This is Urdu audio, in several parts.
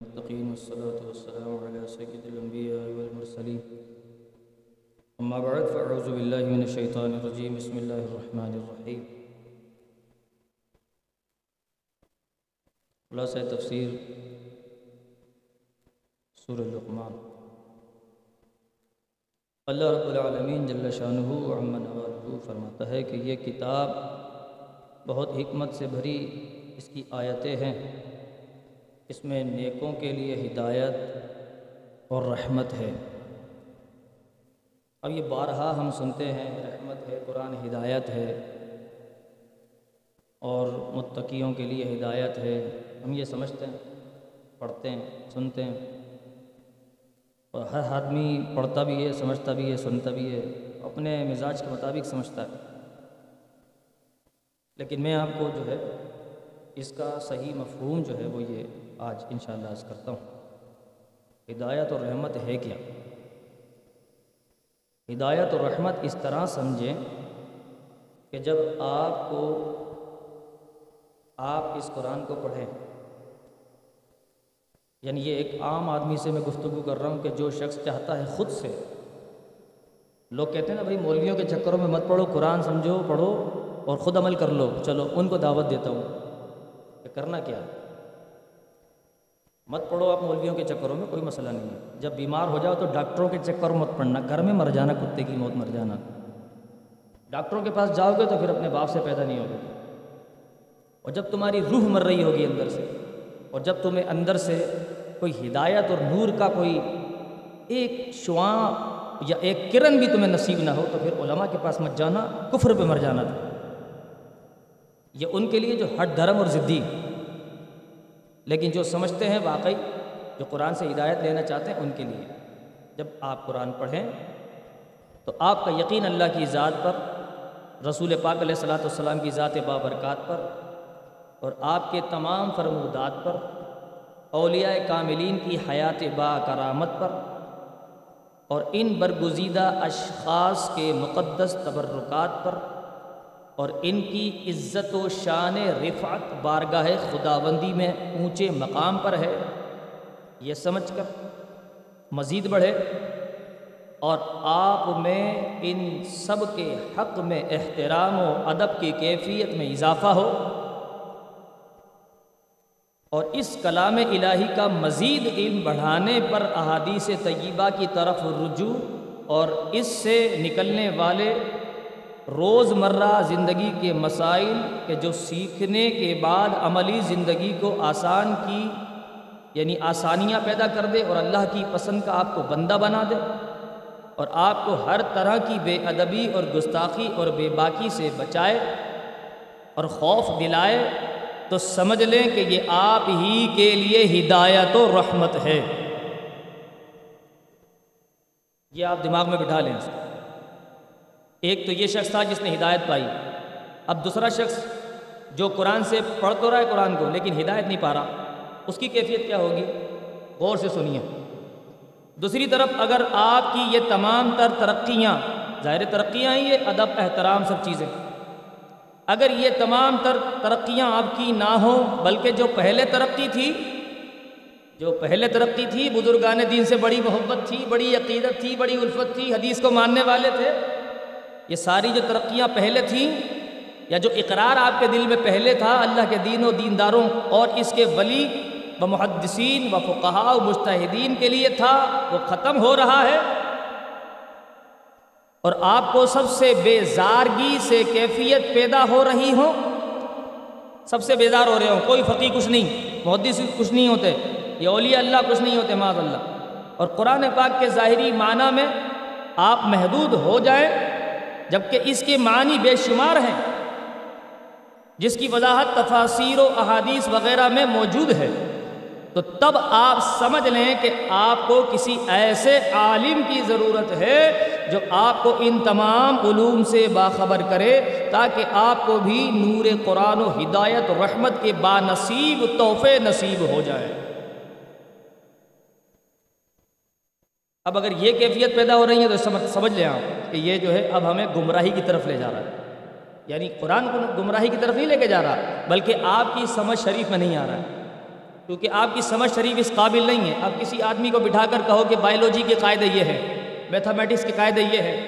المتقين والصلاة والسلام على سيد الأنبياء والمرسلين. أما بعد، فأعوذ بالله من الشيطان الرجيم. بسم الله الرحمن الرحيم. خلاصہ تفسیر سورہ لقمان. اللہ رب العالمین جل شانہ عمن والہ فرماتا ہے کہ یہ کتاب بہت حکمت سے بھری اس کی آیتیں ہیں۔ اس میں نیکوں کے لیے ہدایت اور رحمت ہے۔ اب یہ بارہا ہم سنتے ہیں، رحمت ہے، قرآن ہدایت ہے اور متقیوں کے لیے ہدایت ہے۔ ہم یہ سمجھتے ہیں، پڑھتے ہیں، سنتے ہیں۔ اور ہر آدمی پڑھتا بھی ہے، سمجھتا بھی ہے، سنتا بھی ہے، اپنے مزاج کے مطابق سمجھتا ہے۔ لیکن میں آپ کو جو ہے، اس کا صحیح مفہوم جو ہے وہ یہ آج انشاءاللہ عرض کرتا ہوں۔ ہدایت اور رحمت ہے کیا؟ ہدایت اور رحمت اس طرح سمجھیں کہ جب آپ کو آپ اس قرآن کو پڑھیں یعنی یہ ایک عام آدمی سے میں گفتگو کر رہا ہوں کہ جو شخص چاہتا ہے خود سے، لوگ کہتے ہیں نا بھائی مولویوں کے چکروں میں مت پڑھو، قرآن سمجھو، پڑھو اور خود عمل کر لو، چلو ان کو دعوت دیتا ہوں کہ کرنا کیا مت پڑھو آپ مولویوں کے چکروں میں، کوئی مسئلہ نہیں ہے۔ جب بیمار ہو جاؤ تو ڈاکٹروں کے چکر مت پڑھنا۔ گھر میں مر جانا، کتے کی موت مر جانا۔ ڈاکٹروں کے پاس جاؤ گے تو پھر اپنے باپ سے پیدا نہیں ہوگے۔ اور جب تمہاری روح مر رہی ہوگی اندر سے، اور جب تمہیں اندر سے کوئی ہدایت اور نور کا کوئی ایک شعاع یا ایک کرن بھی تمہیں نصیب نہ ہو، تو پھر علماء کے پاس مت جانا، کفر پہ مر جانا تھا۔ یہ ان کے لیے جو ہٹ دھرم اور ضدی لیکن جو سمجھتے ہیں واقعی جو قرآن سے ہدایت لینا چاہتے ہیں ان کے لیے۔ جب آپ قرآن پڑھیں تو آپ کا یقین اللہ کی ذات پر، رسول پاک علیہ الصلاۃ والسلام کی ذات بابرکات پر اور آپ کے تمام فرمودات پر، اولیاء کاملین کی حیات با کرامت پر اور ان برگزیدہ اشخاص کے مقدس تبرکات پر اور ان کی عزت و شان رفعت بارگاہ خداوندی میں اونچے مقام پر ہے۔ یہ سمجھ کر مزید بڑھے۔ اور آپ میں ان سب کے حق میں احترام و ادب کی کیفیت میں اضافہ ہو۔ اور اس کلام الہی کا مزید علم بڑھانے پر احادیث طیبہ کی طرف رجوع اور اس سے نکلنے والے روز مرہ زندگی کے مسائل کہ جو سیکھنے کے بعد عملی زندگی کو آسان کی یعنی آسانیاں پیدا کر دے اور اللہ کی پسند کا آپ کو بندہ بنا دے۔ اور آپ کو ہر طرح کی بے ادبی اور گستاخی اور بے باکی سے بچائے اور خوف دلائے تو سمجھ لیں کہ یہ آپ ہی کے لیے ہدایت و رحمت ہے۔ یہ آپ دماغ میں بٹھا لیں۔ ایک تو یہ شخص تھا جس نے ہدایت پائی۔ اب دوسرا شخص جو قرآن سے پڑھ تو رہا ہے قرآن کو لیکن ہدایت نہیں پا رہا، اس کی کیفیت کیا ہوگی؟ غور سے سنیے۔ دوسری طرف اگر آپ کی یہ تمام تر ترقیاں، ظاہر ترقیاں ہیں، یہ ادب، احترام سب چیزیں۔ اگر یہ تمام تر ترقیاں آپ کی نہ ہوں، بلکہ جو پہلے ترقی تھی، جو پہلے ترقی تھی، بزرگان دین سے بڑی محبت تھی، بڑی عقیدت تھی، بڑی الفت تھی، حدیث کو ماننے والے تھے یہ ساری جو ترقیاں پہلے تھیں یا جو اقرار آپ کے دل میں پہلے تھا اللہ کے دین و دینداروں اور اس کے ولی و محدثین و فقہا و مجتہدین کے لیے تھا، وہ ختم ہو رہا ہے۔ اور آپ کو سب سے بیزارگی سے کیفیت پیدا ہو رہی ہو سب سے بیزار ہو رہے ہوں۔ کوئی فقی کچھ نہیں، محدث کچھ نہیں ہوتے، یہ اولیاء اللہ کچھ نہیں ہوتے معاذ اللہ اور قرآن پاک کے ظاہری معنی میں آپ محدود ہو جائیں۔ جبکہ اس کے معنی بے شمار ہیں، جس کی وضاحت تفاصیر و احادیث وغیرہ میں موجود ہے۔ تو تب آپ سمجھ لیں کہ آپ کو کسی ایسے عالم کی ضرورت ہے جو آپ کو ان تمام علوم سے باخبر کرے، تاکہ آپ کو بھی نور قرآن و ہدایت و رحمت کے با نصیب تحفے نصیب ہو جائے۔ اب اگر یہ کیفیت پیدا ہو رہی ہے تو سمجھ سمجھ لیں آپ کہ یہ جو ہے اب ہمیں گمراہی کی طرف لے جا رہا ہے۔ یعنی قرآن کو گمراہی کی طرف نہیں لے کے جا رہا، بلکہ آپ کی سمجھ شریف میں نہیں آ رہا ہے۔ کیونکہ آپ کی سمجھ شریف اس قابل نہیں ہے۔ اب کسی آدمی کو بٹھا کر کہو کہ بایولوجی کے قاعدے یہ ہے میتھمیٹکس کے قاعدے یہ ہے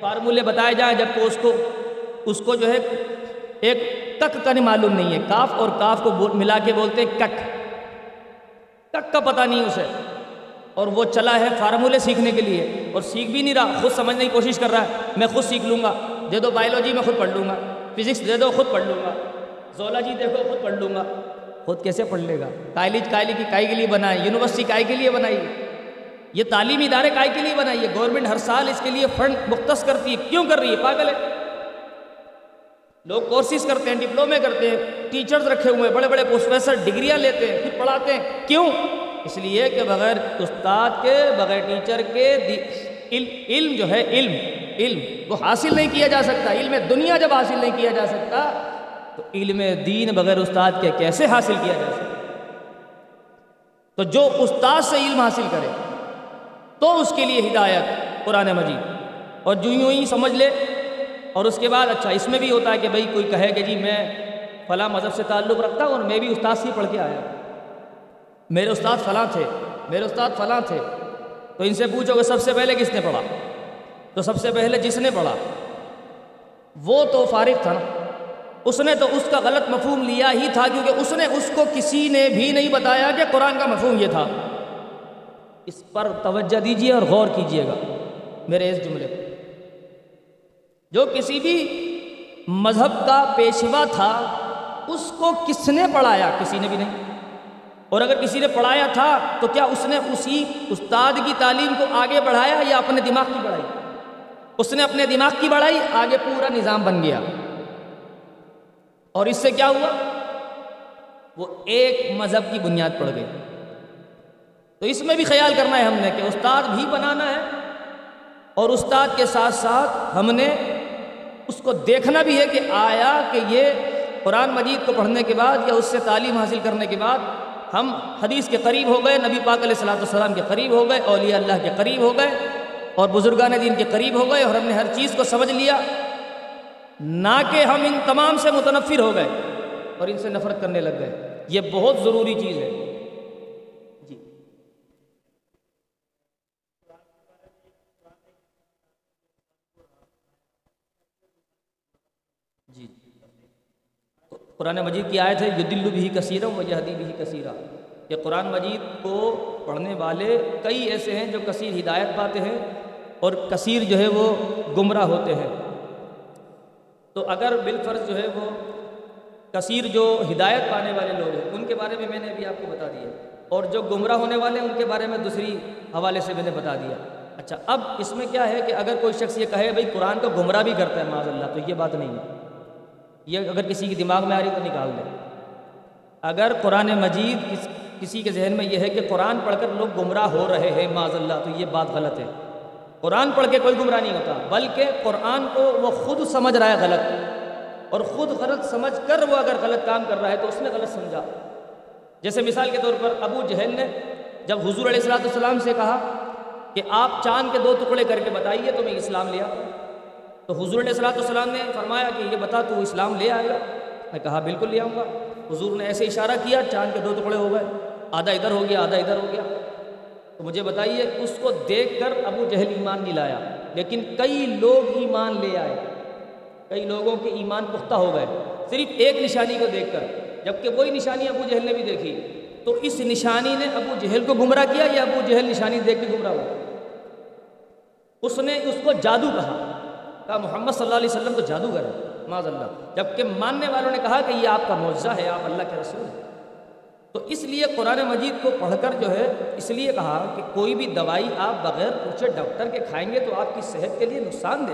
فارمولے بتائے جائیں جبکہ اس کو اس کو جو ہے ایک کک کا نہیں معلوم نہیں ہے۔ کاف اور کاف کو ملا کے بولتے ہیں کک۔ کک کا پتہ نہیں اسے۔ اور وہ چلا ہے فارمولے سیکھنے کے لیے اور سیکھ بھی نہیں رہا، خود سمجھنے کی کوشش کر رہا ہے، میں خود سیکھ لوں گا، دے دو بایولوجی میں خود پڑھ لوں گا فزکس دے دو خود پڑھ لوں گا زولوجی دیکھو خود پڑھ لوں گا۔ خود کیسے پڑھ لے گا؟ کائلج کائلی کی کائی کے لیے بنائے یونیورسٹی کائی کے لیے بنائی۔ یہ تعلیمی ادارے کائی کے لیے بنائی ہے گورنمنٹ ہر سال اس کے لیے فنڈ مختص کرتی ہے۔ کیوں کر رہی ہے؟ پاگل ہے۔ لوگ کورسز کرتے ہیں ڈپلومے کرتے ہیں ٹیچرز رکھے ہوئے ہیں، بڑے بڑے پروفیسر ڈگریاں لیتے ہیں، پھر پڑھاتے ہیں۔ کیوں؟ اس لیے کہ بغیر استاد کے، بغیر ٹیچر کے علم جو ہے، علم علم وہ حاصل نہیں کیا جا سکتا۔ علم دنیا جب حاصل نہیں کیا جا سکتا، تو علم دین بغیر استاد کے کیسے حاصل کیا جا سکتا؟ تو جو استاد سے علم حاصل کرے، تو اس کے لیے ہدایت قرآن مجید۔ اور جو یوں ہی سمجھ لے، اور اس کے بعد اچھا اس میں بھی ہوتا ہے کہ بھائی کوئی کہے کہ جی میں فلاں مذہب سے تعلق رکھتا ہوں اور میں بھی استاد سے ہی پڑھ کے آیا میرے استاد فلاں تھے، میرے استاد فلاں تھے۔ تو ان سے پوچھو کہ سب سے پہلے کس نے پڑھا؟ تو سب سے پہلے جس نے پڑھا؟ وہ تو فارغ تھا نا۔ اس نے تو اس کا غلط مفہوم لیا ہی تھا، کیونکہ اس نے اس کو کسی نے بھی نہیں بتایا کہ قرآن کا مفہوم یہ تھا۔ اس پر توجہ دیجیے اور غور کیجیے گا میرے اس جملے کو جو کسی بھی مذہب کا پیشوا تھا، اس کو کس نے پڑھایا؟ کسی نے بھی نہیں۔ اور اگر کسی نے پڑھایا تھا تو کیا اس نے اسی استاد کی تعلیم کو آگے بڑھایا یا اپنے دماغ کی بڑھائی؟ اس نے اپنے دماغ کی بڑھائی، آگے پورا نظام بن گیا۔ اور اس سے کیا ہوا؟ وہ ایک مذہب کی بنیاد پڑ گئی۔ تو اس میں بھی خیال کرنا ہے ہم نے کہ استاد بھی بنانا ہے اور استاد کے ساتھ ساتھ ہم نے اس کو دیکھنا بھی ہے کہ آیا کہ یہ قرآن مجید کو پڑھنے کے بعد یا اس سے تعلیم حاصل کرنے کے بعد ہم حدیث کے قریب ہو گئے، نبی پاک علیہ السلاۃ والسلام کے قریب ہو گئے، اولیاء اللہ کے قریب ہو گئے اور بزرگان دین کے قریب ہو گئے اور ہم نے ہر چیز کو سمجھ لیا۔ نہ کہ ہم ان تمام سے متنفر ہو گئے اور ان سے نفرت کرنے لگ گئے۔ یہ بہت ضروری چیز ہے۔ قرآن مجید کی آیت ہے یہ دل بھی کثیرہ و جہدی بھی کثیرہ یہ قرآن مجید کو پڑھنے والے کئی ایسے ہیں جو کثیر ہدایت پاتے ہیں اور کثیر جو ہے وہ گمراہ ہوتے ہیں۔ تو اگر بالفرض جو ہے وہ کثیر جو ہدایت پانے والے لوگ ہیں، ان کے بارے میں میں نے ابھی آپ کو بتا دیا۔ اور جو گمراہ ہونے والے ہیں، ان کے بارے میں دوسری حوالے سے میں نے بتا دیا۔ اچھا اب اس میں کیا ہے کہ اگر کوئی شخص یہ کہے، بھائی قرآن کو گمراہ بھی کرتا ہے معاذ اللہ، تو یہ بات نہیں ہے۔ یہ اگر کسی کے دماغ میں آ رہی تو نکال دے اگر قرآن مجید کسی کے ذہن میں یہ ہے کہ قرآن پڑھ کر لوگ گمراہ ہو رہے ہیں معاذ اللہ تو یہ بات غلط ہے۔ قرآن پڑھ کے کوئی گمراہ نہیں ہوتا، بلکہ قرآن کو وہ خود سمجھ رہا ہے غلط۔ اور خود غلط سمجھ کر وہ اگر غلط کام کر رہا ہے تو اس نے غلط سمجھا۔ جیسے مثال کے طور پر ابو جہل نے جب حضور علیہ السلاۃ السلام سے کہا کہ آپ چاند کے دو ٹکڑے کر کے بتائیے تو میں اسلام لیا۔ تو حضور علیہ السلاۃ السلام نے فرمایا کہ یہ بتا تو اسلام لے آئے گا۔ میں کہا، بالکل لے آؤں گا۔ حضور نے ایسے اشارہ کیا، چاند کے دو ٹکڑے ہو گئے۔ آدھا ادھر ہو گیا، آدھا ادھر ہو گیا۔ تو مجھے بتائیے، اس کو دیکھ کر ابو جہل ایمان نہیں لایا، لیکن کئی لوگ ایمان لے آئے۔ کئی لوگوں کے ایمان پختہ ہو گئے۔ صرف ایک نشانی کو دیکھ کر، جبکہ وہی نشانی ابو جہل نے بھی دیکھی۔ تو اس نشانی نے ابو جہل کو گمراہ کیا یا ابو جہل نشانی دیکھ کے گمراہ ہوا؟ اس نے اس کو جادو کہا۔ کہا محمد صلی اللہ علیہ وسلم تو جادوگر ہے معاذ اللہ۔ جبکہ ماننے والوں نے کہا کہ یہ آپ کا معجزہ ہے، آپ اللہ کے رسول ہیں۔ تو اس لیے قرآن مجید کو پڑھ کر جو ہے، اس لیے کہا کہ کوئی بھی دوائی آپ بغیر پوچھے ڈاکٹر کے کھائیں گے تو آپ کی صحت کے لیے نقصان دہ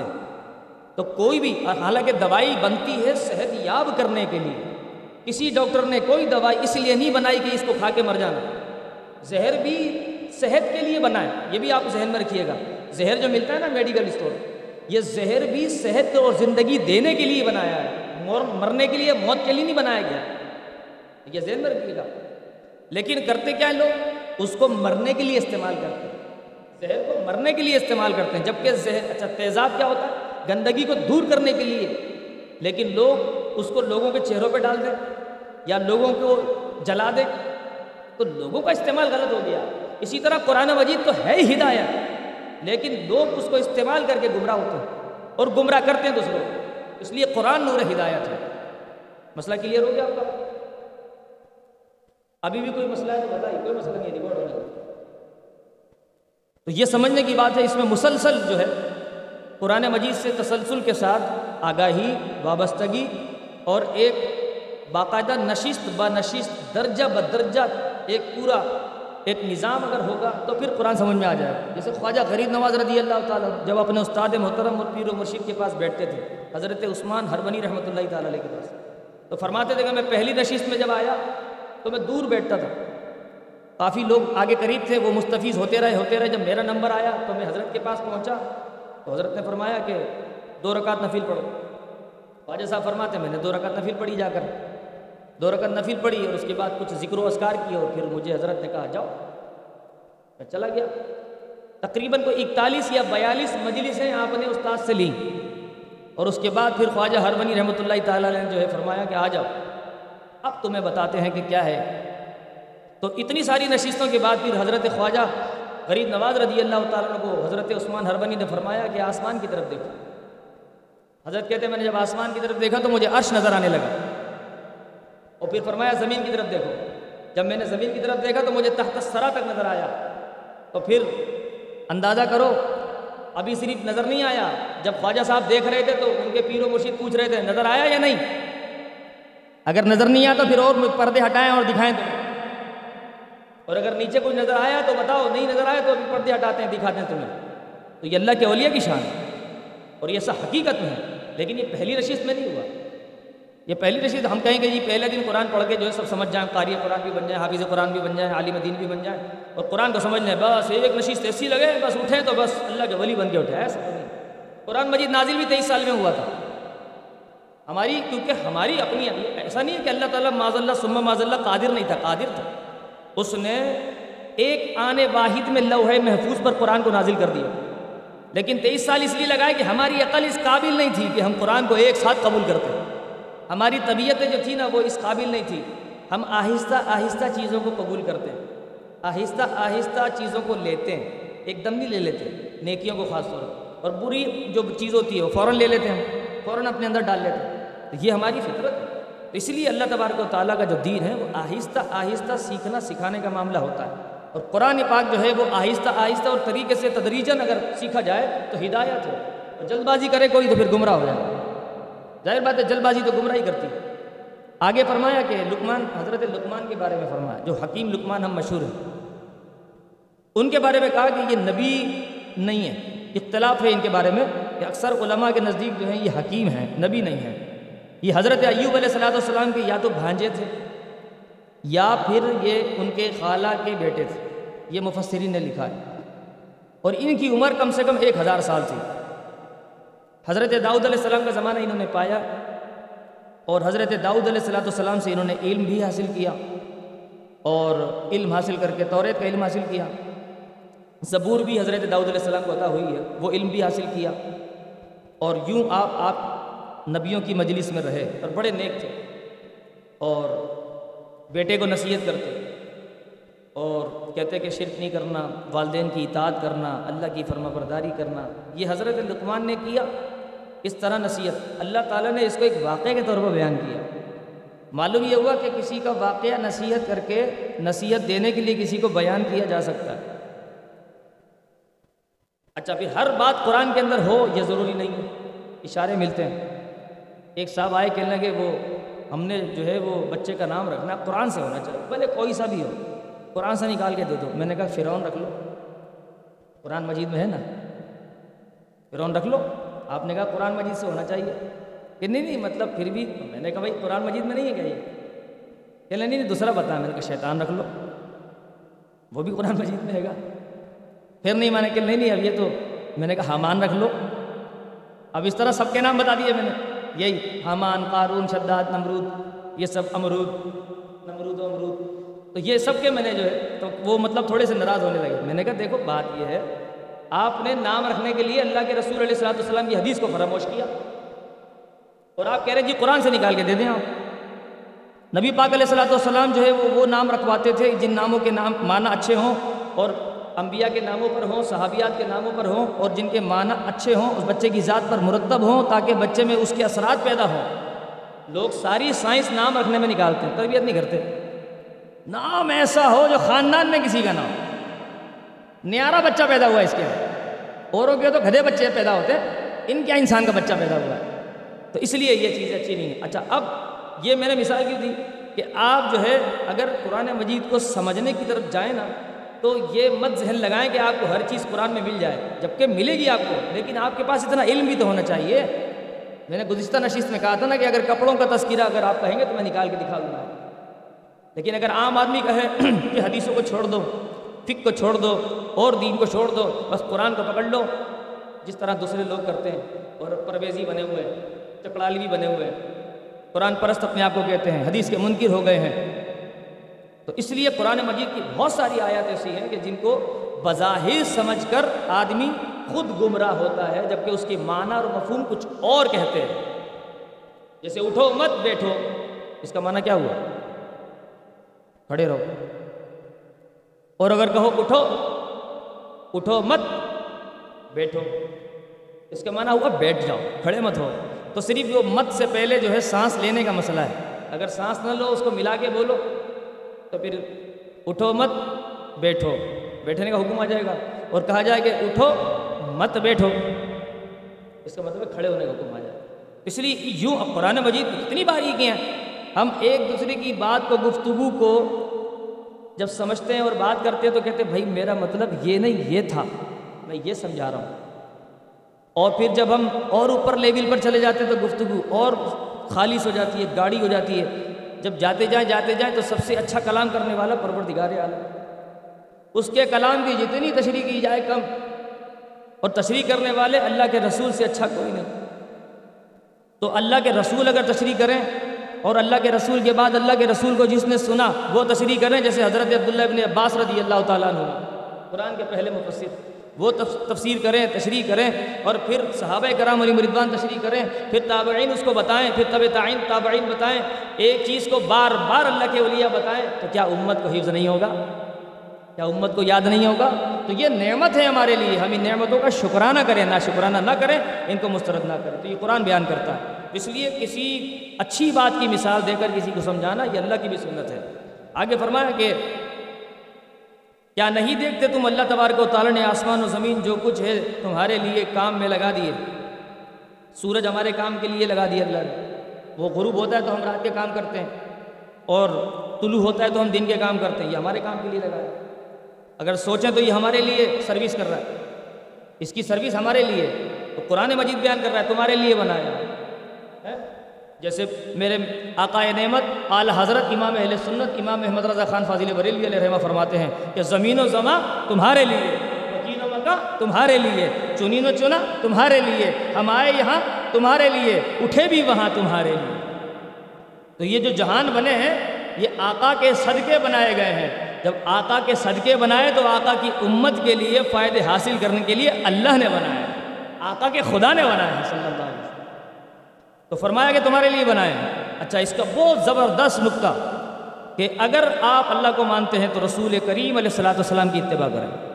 تو کوئی بھی، حالانکہ دوائی بنتی ہے صحت یاب کرنے کے لیے۔ کسی ڈاکٹر نے کوئی دوائی اس لیے نہیں بنائی کہ اس کو کھا کے مر جانا۔ زہر بھی صحت کے لیے بنائے یہ بھی آپ ذہن میں رکھیے گا۔ زہر جو ملتا ہے نا، میڈیکل اسٹور۔ یہ زہر بھی صحت اور زندگی دینے کے لیے بنایا ہے۔ مرنے کے لیے موت کے لیے نہیں بنایا گیا۔ یہ ذہن میں رکھیے گا۔ لیکن کرتے کیا ہیں لوگ؟ اس کو مرنے کے لیے استعمال کرتے ہیں۔ زہر کو مرنے کے لیے استعمال کرتے ہیں۔ جبکہ زہر اچھا تیزاب کیا ہوتا ہے؟ گندگی کو دور کرنے کے لیے۔ لیکن لوگ اس کو لوگوں کے چہروں پہ ڈال دیں یا لوگوں کو جلا دیں۔ تو لوگوں کا استعمال غلط ہو گیا۔ اسی طرح قرآن مجید تو ہے ہی ہدایت۔ لیکن لوگ اس کو استعمال کر کے گمراہ ہوتے ہیں اور گمراہ کرتے ہیں دوسروں اس لیے قرآن نور ہدایت ہے۔ مسئلہ کلیئر ہو گیا آپ کا؟ ابھی بھی کوئی مسئلہ ہے تو بتائیے، کوئی مسئلہ نہیں ریکارڈ ہونے تو یہ سمجھنے کی بات ہے، اس میں مسلسل جو ہے، قرآن مجید سے تسلسل کے ساتھ آگاہی، وابستگی اور ایک باقاعدہ نشست ب نشست درجہ بدرجہ ایک پورا ایک نظام اگر ہوگا تو پھر قرآن سمجھ میں آ جائے گا۔ جیسے خواجہ غریب نواز رضی اللہ تعالیٰ جب اپنے استاد محترم اور پیر و مرشید کے پاس بیٹھتے تھے، حضرت عثمان ہربنی رحمۃ اللہ تعالیٰ علیہ کے پاس، تو فرماتے تھے کہ میں پہلی نشست میں جب آیا تو میں دور بیٹھتا تھا۔ کافی لوگ آگے قریب تھے، وہ مستفیض ہوتے رہے ہوتے رہے۔ جب میرا نمبر آیا تو میں حضرت کے پاس پہنچا تو حضرت نے فرمایا کہ دو رکعت نفیل پڑھو۔ خواجہ صاحب فرماتے میں نے دو رکعت نفیل پڑھی جا کر۔ دو رکعت نفیل پڑھی اور اس کے بعد کچھ ذکر و اسکار کیا اور پھر مجھے حضرت نے کہا، جاؤ۔ میں چلا گیا۔ تقریباً کوئی اکتالیس یا بیالیس مجلسیں آپ نے استاد سے لیں۔ اور اس کے بعد پھر خواجہ ہربنی رحمۃ اللہ تعالیٰ نے جو ہے فرمایا کہ آ جاؤ۔ اب تمہیں بتاتے ہیں کہ کیا ہے۔ تو اتنی ساری نشستوں کے بعد پھر حضرت خواجہ غریب نواز رضی اللہ تعالیٰ کو حضرت عثمان ہربنی نے فرمایا کہ آسمان کی طرف دیکھو۔ حضرت کہتے ہیں، میں نے جب آسمان کی طرف دیکھا تو مجھے عرش نظر آنے لگا۔ اور پھر فرمایا، زمین کی طرف دیکھو۔ جب میں نے زمین کی طرف دیکھا تو مجھے تحت سرا تک نظر آیا۔ تو پھر اندازہ کرو، ابھی صرف نظر نہیں آیا۔ جب خواجہ صاحب دیکھ رہے تھے تو ان کے پیر و مرشید پوچھ رہے تھے، نظر آیا یا نہیں؟ اگر نظر نہیں آیا تو پھر اور پردے ہٹائیں اور دکھائیں تو۔ اور اگر نیچے کچھ نظر آیا تو بتاؤ، نہیں نظر آیا تو ابھی پردے ہٹاتے ہیں، دکھاتے ہیں تمہیں۔ تو یہ اللہ کے اولیاء کی شان ہے اور یہ سب حقیقت میں ہے۔ لیکن یہ پہلی نشست میں نہیں ہوا۔ یہ پہلی نشست ہم کہیں گے جی پہلے دن قرآن پڑھ کے جو ہے سب سمجھ جائیں، قاری قرآن بھی بن جائیں، حافظ قرآن بھی بن جائیں، عالم دین بھی بن جائیں اور قرآن کو سمجھ لیں بس ایک نشست ایسی لگے، بس اٹھیں تو بس اللہ کے ولی بن کے اٹھے ایسا نہیں۔ قرآن مجید نازل بھی تیئیس سال میں ہوا تھا۔ ہماری، کیونکہ ہماری اپنی، ایسا نہیں ہے کہ اللہ تعالیٰ معذ اللہ سما معذ اللہ قادر نہیں تھا، قادر تھا۔ اس نے ایک آنے واحد میں لوہے محفوظ پر قرآن کو نازل کر دیا۔ لیکن تیئیس سال اس لیے لگائے کہ ہماری عقل اس قابل نہیں تھی کہ ہم قرآن کو ایک ساتھ قبول کرتے۔ ہیں ہماری طبیعتیں جو تھی نا وہ اس قابل نہیں تھی۔ ہم آہستہ آہستہ چیزوں کو قبول کرتے ہیں۔ آہستہ آہستہ چیزوں کو لیتے ہیں۔ ایک دم نہیں لے لیتے، نیکیوں کو خاص طور پر۔ اور بری جو چیز ہوتی ہے وہ فوراً لے لیتے ہیں فوراً اپنے اندر ڈال لیتے ہیں۔ تو یہ ہماری فطرت ہے۔ اس لیے اللہ تبارک و تعالیٰ کا جو دین ہے وہ آہستہ آہستہ سیکھنا، سکھانے کا معاملہ ہوتا ہے۔ اور قرآن پاک جو ہے وہ آہستہ آہستہ اور طریقے سے تدریجن اگر سیکھا جائے تو ہدایت ہے۔ اور جلد بازی کرے کوئی تو پھر گمراہ ہو جائے۔ ظاہر بات ہے جلد بازی تو گمراہی کرتی ہے۔ آگے فرمایا کہ لکمان حضرت لکمان کے بارے میں فرمایا، جو حکیم لکمان ہم مشہور ہیں، ان کے بارے میں کہا کہ یہ نبی نہیں ہے، اختلاف ہے ان کے بارے میں کہ اکثر علماء کے نزدیک جو ہیں یہ حکیم ہیں، نبی نہیں ہے یہ حضرت ایوب علیہ السلاۃ والسلام کے یا تو بھانجے تھے، یا پھر یہ ان کے خالہ کے بیٹے تھے۔ یہ مفسرین نے لکھا ہے۔ اور ان کی عمر کم سے کم ایک ہزار سال تھی۔ حضرت داؤد علیہ السلام کا زمانہ انہوں نے پایا اور حضرت داؤد علیہ السلاۃ والسلام سے انہوں نے علم بھی حاصل کیا اور علم حاصل کر کے توریت کا علم حاصل کیا۔ زبور بھی حضرت داؤد علیہ السلام کو عطا ہوئی ہے، وہ علم بھی حاصل کیا۔ اور یوں آپ آپ نبیوں کی مجلس میں رہے اور بڑے نیک تھے اور بیٹے کو نصیحت کرتے اور کہتے کہ شرک نہیں کرنا، والدین کی اطاعت کرنا، اللہ کی فرما برداری کرنا، یہ حضرت لقمان نے کیا۔ اس طرح نصیحت۔ اللہ تعالیٰ نے اس کو ایک واقعے کے طور پر بیان کیا۔ معلوم یہ ہوا کہ کسی کا واقعہ نصیحت کر کے نصیحت دینے کے لیے کسی کو بیان کیا جا سکتا ہے۔ اچھا پھر ہر بات قرآن کے اندر ہو، یہ ضروری نہیں ہے۔ اشارے ملتے ہیں۔ ایک صاحب آئے، کہنے لگے، وہ ہم نے جو ہے، وہ بچے کا نام رکھنا قرآن سے ہونا چاہیے۔ بھلے کوئی سا بھی ہو، قرآن سے نکال کے دے دو۔ میں نے کہا، فرعون رکھ لو۔ قرآن مجید میں ہے نا۔ فرعون رکھ لو۔ آپ نے کہا قرآن مجید سے ہونا چاہیے کہ نہیں نہیں مطلب پھر بھی میں نے کہا بھائی قرآن مجید میں نہیں ہے کیا یہ کہ نہیں نہیں دوسرا بتا میں نے کہا شیطان رکھ لو وہ بھی قرآن مجید میں ہے گا پھر نہیں میں نے کہ نہیں نہیں اب یہ تو میں نے کہا حامان رکھ لو اب اس طرح سب کے نام بتا دیے میں نے یہی حامان قارون شداد نمرود یہ سب امرود نمرود و امرود تو یہ سب کے میں نے جو ہے تو وہ مطلب تھوڑے سے ناراض ہونے لگے میں نے کہا دیکھو بات یہ ہے آپ نے نام رکھنے کے لیے اللہ کے رسول علیہ السلاۃ والسلام کی حدیث کو فراموش کیا اور آپ کہہ رہے ہیں جی قرآن سے نکال کے دے دیں آپ۔ نبی پاک علیہ السلاۃ والسلام جو ہے وہ وہ نام رکھواتے تھے، جن ناموں کے نام معنی اچھے ہوں اور انبیاء کے ناموں پر ہوں، صحابیات کے ناموں پر ہوں اور جن کے معنی اچھے ہوں، اس بچے کی ذات پر مرتب ہوں تاکہ بچے میں اس کے اثرات پیدا ہوں۔ لوگ ساری سائنس نام رکھنے میں نکالتے ہیں، تربیت نہیں کرتے۔ نام ایسا ہو جو خاندان میں کسی کا نام نیارا بچہ پیدا ہوا اس کے اوروں کے تو گھدے بچے پیدا ہوتے، ان کیا انسان کا بچہ پیدا ہوا ہے؟ تو اس لیے یہ چیزیں اچھی نہیں ہیں اچھا اب یہ میں نے مثال کی تھی کہ آپ جو ہے، اگر قرآن مجید کو سمجھنے کی طرف جائیں نا، تو یہ مت ذہن لگائیں کہ آپ کو ہر چیز قرآن میں مل جائے، جبکہ ملے گی آپ کو۔ لیکن آپ کے پاس اتنا علم بھی تو ہونا چاہیے۔ میں نے گزشتہ نشست میں کہا تھا نا کہ اگر کپڑوں کا تذکرہ اگر آپ کہیں گے تو میں نکال کے دکھا دوں گا۔ لیکن اگر عام آدمی کہے کہ حدیثوں کو چھوڑ دو فک کو چھوڑ دو اور دین کو چھوڑ دو، بس قرآن کو پکڑ لو۔ جس طرح دوسرے لوگ کرتے ہیں، اور پرویزی بنے ہوئے چکڑالوی بنے ہوئے قرآن پرست اپنے آپ کو کہتے ہیں، حدیث کے منکر ہو گئے ہیں۔ تو اس لیے قرآن مجید کی بہت ساری آیات ایسی ہیں کہ جن کو بظاہر سمجھ کر آدمی خود گمراہ ہوتا ہے، جبکہ اس کے معنی اور مفہوم کچھ اور کہتے ہیں۔ جیسے اٹھو مت بیٹھو، اس کا معنی کیا ہوا؟ کھڑے رہو۔ اور اگر کہو اٹھو اٹھو مت، بیٹھو۔ اس کا معنی ہوا بیٹھ جاؤ، کھڑے مت ہو۔ تو صرف وہ مت سے پہلے جو ہے سانس لینے کا مسئلہ ہے۔ اگر سانس نہ لو، اس کو ملا کے بولو۔ تو پھر اٹھو مت، بیٹھو۔ بیٹھنے کا حکم آ جائے گا۔ اور کہا جائے کہ اٹھو مت، بیٹھو۔ اس کا مطلب کھڑے ہونے کا حکم آ جائے۔ اس لیے یوں اب قرآن مجید کتنی باریکی ہیں۔ ہم ایک دوسرے کی بات کو، گفتگو کو جب سمجھتے ہیں اور بات کرتے ہیں تو کہتے ہیں، بھائی، میرا مطلب یہ نہیں، یہ تھا۔ میں یہ سمجھا رہا ہوں۔ اور پھر جب ہم اور اوپر لیول پر چلے جاتے ہیں تو گفتگو اور خالص ہو جاتی ہے، گاڑی ہو جاتی ہے۔ جب جاتے جائیں جاتے جائیں تو سب سے اچھا کلام کرنے والا پروردگار عالم۔ اس کے کلام کی جتنی تشریح کی جائے، کم۔ اور تشریح کرنے والے اللہ کے رسول سے اچھا کوئی نہیں۔ تو اللہ کے رسول اگر تشریح کریں اور اللہ کے رسول کے بعد اللہ کے رسول کو جس نے سنا، وہ تشریح کریں جیسے حضرت عبداللہ ابن عباس رضی اللہ تعالیٰ عنہ۔ قرآن کے پہلے مفسر۔ وہ تفسیر کریں، تشریح کریں اور پھر صحابہ کرام علی مردوان تشریح کریں۔ پھر تابعین اس کو بتائیں، پھر طب تعین تابعین بتائیں۔ ایک چیز کو بار بار اللہ کے اولیاء بتائیں تو کیا امت کو حفظ نہیں ہوگا؟ کیا امت کو یاد نہیں ہوگا؟ تو یہ نعمت ہے ہمارے لیے۔ ہم ان نعمتوں کا شکرانہ کریں نہ شکرانہ نہ کریں، ان کو مسترد نہ کریں۔ تو یہ قرآن بیان کرتا ہے۔ اس لیے کسی اچھی بات کی مثال دے کر کسی کو سمجھانا یہ اللہ کی بھی سنت ہے۔ آگے فرمایا کہ کیا نہیں دیکھتے تم اللہ تبارک و تعالیٰ نے آسمان و زمین جو کچھ ہے تمہارے لیے کام میں لگا دیے۔ سورج ہمارے کام کے لیے لگا دیا اللہ نے۔ وہ غروب ہوتا ہے تو ہم رات کے کام کرتے ہیں۔ اور طلوع ہوتا ہے تو ہم دن کے کام کرتے ہیں۔ یہ ہمارے کام کے لیے لگا ہے۔ اگر سوچیں تو یہ ہمارے لیے سروس کر رہا ہے۔ اس کی سروس ہمارے لیے تو قرآن مجید بیان کر رہا ہے، تمہارے لیے بنایا۔ ہے جیسے میرے آقائے نعمت اعلی حضرت، امام اہل سنت، امام محمد رضا خان فاضل بریلوی علیہ رحمہ فرماتے ہیں کہ زمین و زماں تمہارے لیے وکین و مکہ تمہارے لیے چنین و چنا تمہارے لیے، ہم آئے یہاں تمہارے لیے، اٹھے بھی وہاں تمہارے لیے۔ تو یہ جو جہان بنے ہیں، یہ آقا کے صدقے بنائے گئے ہیں۔ جب آقا کے صدقے بنائے تو آقا کی امت کے لیے فائدے حاصل کرنے کے لیے اللہ نے بنایا آقا کے خدا نے بنایا ہے، صلی اللہ علیہ وسلم۔ تو فرمایا کہ تمہارے لیے بنائے اچھا اس کا بہت زبردست نقطہ کہ اگر آپ اللہ کو مانتے ہیں تو رسول کریم علیہ السلاۃ والسلام کی اتباع کریں۔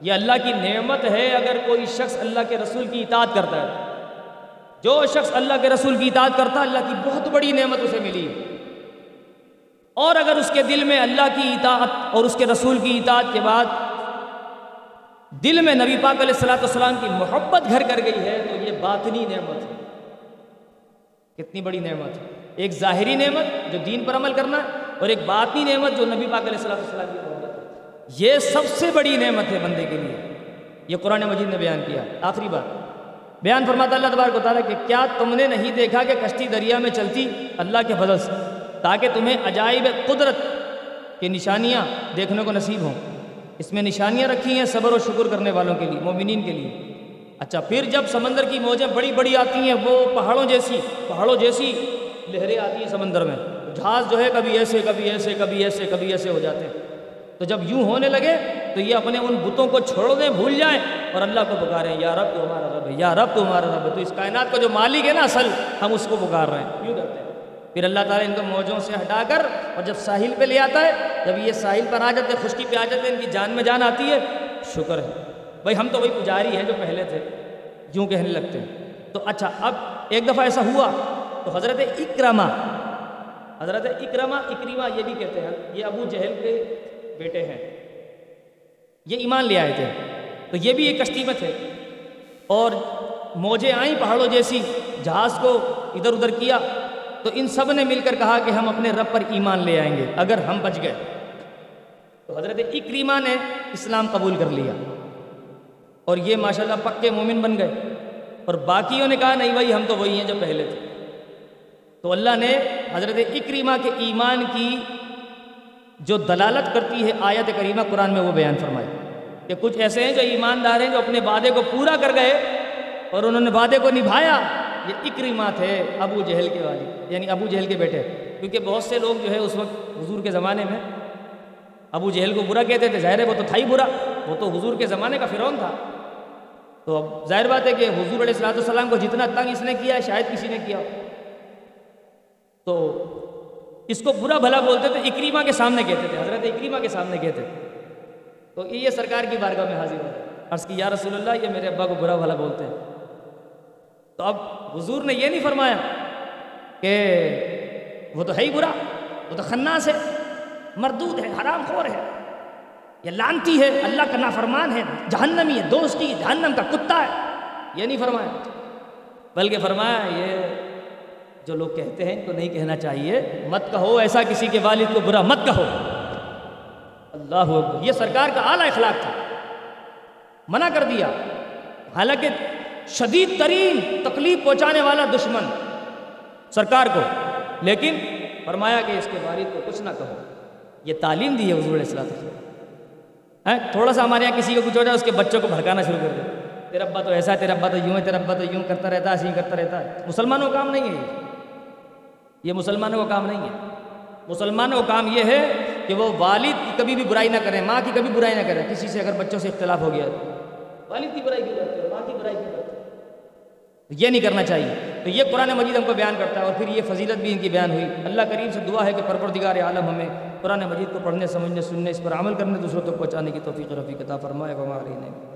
یہ اللہ کی نعمت ہے اگر کوئی شخص اللہ کے رسول کی اطاعت کرتا ہے۔ جو شخص اللہ کے رسول کی اطاعت کرتا ہے، اللہ کی بہت بڑی نعمت اسے ملی ہے۔ اور اگر اس کے دل میں اللہ کی اطاعت اور اس کے رسول کی اطاعت کے بعد دل میں نبی پاک علیہ السلاۃ والسلام کی محبت گھر کر گئی ہے، تو یہ باطنی نعمت ہے۔ کتنی بڑی نعمت۔ ہے ایک ظاہری نعمت جو دین پر عمل کرنا ہے اور ایک باطنی نعمت جو نبی پاک علیہ السلام السلام کی محبت یہ سب سے بڑی نعمت ہے بندے کے لیے۔ یہ قرآن مجید نے بیان کیا۔ آخری بات۔ بیان فرماتا اللہ تبارک و تعالیٰ کہ کیا تم نے نہیں دیکھا کہ کشتی دریا میں چلتی اللہ کے فضل سے؟ تاکہ تمہیں عجائب قدرت کی نشانیاں دیکھنے کو نصیب ہوں۔ اس میں نشانیاں رکھی ہیں صبر و شکر کرنے والوں کے لیے، مومنین کے لیے۔ اچھا پھر جب سمندر کی موجیں بڑی بڑی آتی ہیں، وہ پہاڑوں جیسی پہاڑوں جیسی لہریں آتی ہیں سمندر میں۔ جہاز جو ہے کبھی ایسے کبھی ایسے کبھی ایسے کبھی ایسے ہو جاتے ہیں۔ تو جب یوں ہونے لگے، تو یہ اپنے ان بتوں کو چھوڑ دیں، بھول جائیں اور اللہ کو پکاریں، یا رب، تو ہمارا رب ہے، یا رب، تو ہمارا رب ہے۔ تو اس کائنات کا جو مالک ہے نا، اصل ہم اس کو پکار رہے ہیں۔ یوں کرتے ہیں۔ پھر اللہ تعالیٰ ان کو موجوں سے ہٹا کر اور جب ساحل پہ لے آتا ہے، جب یہ ساحل پر آ جاتے ہیں، خشکی پہ آ جاتے ہیں، ان کی جان میں جان آتی ہے، شکر ہے۔ بھائی ہم تو وہی پجاری ہیں جو پہلے تھے، یوں کہنے لگتے ہیں۔ تو اچھا اب ایک دفعہ ایسا ہوا، تو حضرت اکرما حضرت اکرما اکریما یہ بھی کہتے ہیں، یہ ابو جہل کے بیٹے ہیں۔ یہ ایمان لے آئے تھے۔ تو یہ بھی ایک کشتی میں تھے۔ اور موجیں آئیں پہاڑوں جیسی، جہاز کو ادھر ادھر کیا۔ تو ان سب نے مل کر کہا کہ ہم اپنے رب پر ایمان لے آئیں گے، اگر ہم بچ گئے۔ تو حضرت اکریما نے اسلام قبول کر لیا۔ اور یہ ماشاءاللہ پکے مومن بن گئے۔ اور باقیوں نے کہا، نہیں بھائی، ہم تو وہی ہیں جو پہلے تھے۔ تو اللہ نے حضرت اکریما کے ایمان کی جو دلالت کرتی ہے آیت کریمہ قرآن میں وہ بیان فرمائی۔ کہ کچھ ایسے ہیں جو ایماندار ہیں جو اپنے وعدے کو پورا کر گئے اور انہوں نے وعدے کو نبھایا۔ یہ اکریما تھے، ابو جہل کے والد یعنی ابو جہل کے بیٹے۔ کیونکہ بہت سے لوگ جو ہے اس وقت حضور کے زمانے میں، ابو جہل کو برا کہتے تھے، ظاہر ہے وہ تو تھا ہی برا۔ وہ تو حضور کے زمانے کا فرعون تھا۔ تو اب ظاہر بات ہے کہ حضور علیہ السلاۃ السلام کو جتنا تنگ اس نے کیا ہے شاید کسی نے کیا۔ تو اس کو برا بھلا بولتے تھے اکریما کے سامنے کہتے تھے، حضرت اکریما کے سامنے کہتے تھے۔ تو یہ سرکار کی بارگاہ میں حاضر ہو عرض کی، یا رسول اللہ، یہ میرے ابا کو برا بھلا بولتے ہیں۔ تو اب حضور نے یہ نہیں فرمایا کہ وہ تو ہے ہی برا، وہ تو خناس ہے، مردود ہے، حرام خور ہے۔ یہ لانتی ہے، اللہ کا نافرمان ہے، جہنمی ہے، دوستی جہنم کا کتا ہے۔ یہ نہیں فرمایا۔ بلکہ فرمایا، یہ جو لوگ کہتے ہیں، ان کو نہیں کہنا چاہیے، مت کہو ایسا کسی کے والد کو برا مت کہو۔ اللہ اکبر۔ یہ سرکار کا اعلیٰ اخلاق تھا۔ منع کر دیا۔ حالانکہ شدید ترین تکلیف پہنچانے والا دشمن سرکار کو۔ لیکن فرمایا کہ اس کے والد کو کچھ نہ کہو۔ یہ تعلیم دی ہے حضور علیہ السلام تھوڑا سا ہمارے یہاں کسی کو کچھ ہو جائے اس کے بچوں کو بھڑکانا شروع کر دے تیرا ابا تو ایسا ہے، تیرا ابا تو یوں ہے، تیرا ابا تو یوں کرتا رہتا ہے ایسے ہی کرتا رہتا ہے۔ مسلمانوں کا کام نہیں ہے یہ۔ مسلمانوں کا کام نہیں ہے۔ مسلمانوں کا کام یہ ہے کہ وہ والد کی کبھی بھی برائی نہ کریں، ماں کی کبھی برائی نہ کریں۔ کسی سے اگر بچوں سے اختلاف ہو گیا والد کی برائی کی جاتی ہے ماں کی برائی کی جاتی ہے یہ نہیں کرنا چاہیے۔ تو یہ قرآن مجید ہم کو بیان کرتا ہے اور پھر یہ فضیلت بھی ان کی بیان ہوئی۔ اللہ کریم سے دعا ہے کہ پروردگار عالم ہمیں قرآن مجید کو پڑھنے، سمجھنے، سننے، اس پر عمل کرنے، دوسروں تک پہنچانے کی توفیق رفیق عطا فرمائے۔ ہمارے